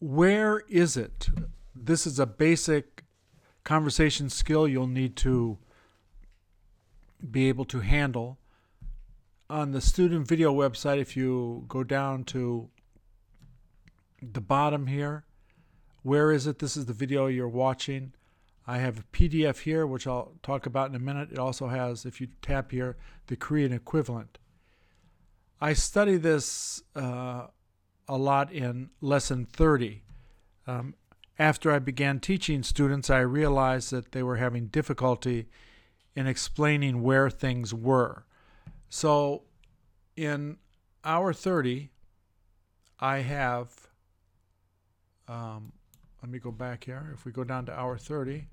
where is it? This is a basic conversation skill you'll need to be able to handle. On the student video website, if you go down to the bottom here, where is it? This is the video you're watching. I have a PDF here, which I'll talk about in a minute. It also has, if you tap here, the Korean equivalent. I study this uh, a lot in lesson 30. Um, after I began teaching students, I realized that they were having difficulty in explaining where things were. So in hour 30, I have, um, let me go back here. If we go down to hour 30,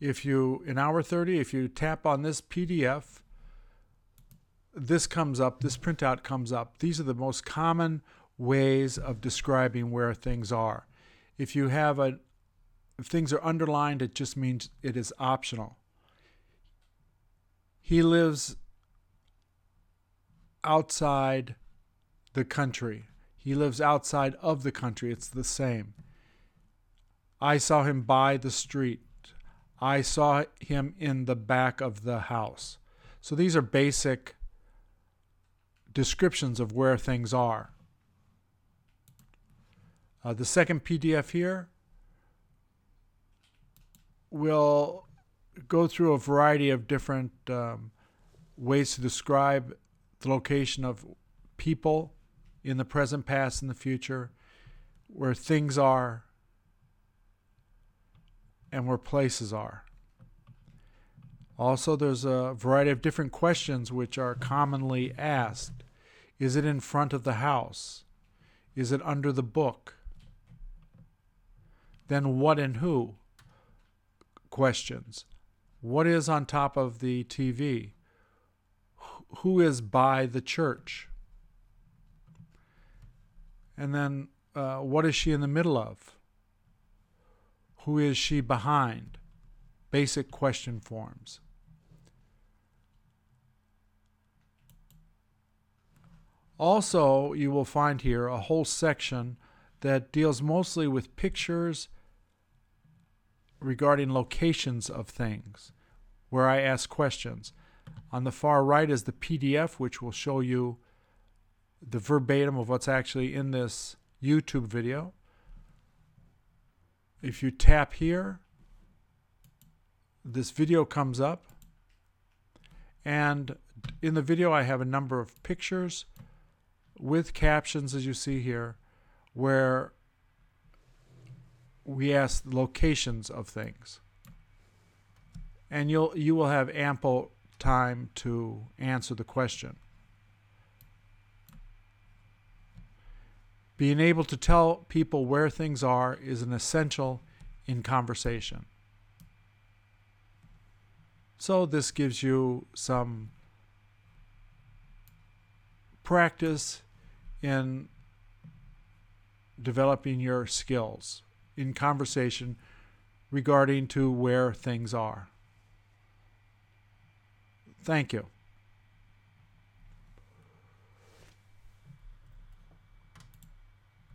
if you, in hour 30, if you tap on this PDF, this comes up, this printout comes up. These are the most common ways of describing where things are. If you have a if things are underlined, it just means it is optional. He lives outside the country. He lives outside of the country. It's the same. I saw him by the street. I saw him in the back of the house. So these are basic descriptions of where things are. Uh, the second PDF here will go through a variety of different um, ways to describe the location of people in the present, past, and the future, where things are and where places are. Also, there's a variety of different questions which are commonly asked. Is it in front of the house? Is it under the book? Then what and who? Questions. What is on top of the TV? Who is by the church? And then uh, what is she in the middle of? Who is she behind? Basic question forms. Also, you will find here a whole section that deals mostly with pictures regarding locations of things, where I ask questions. On the far right is the PDF, which will show you the verbatim of what's actually in this YouTube video. If you tap here, this video comes up. And in the video, I have a number of pictures with captions, as you see here, where we ask locations of things. And you'll you will have ample time to answer the question. Being able to tell people where things are is an essential in conversation. So this gives you some practice in developing your skills in conversation regarding to where things are. Thank you.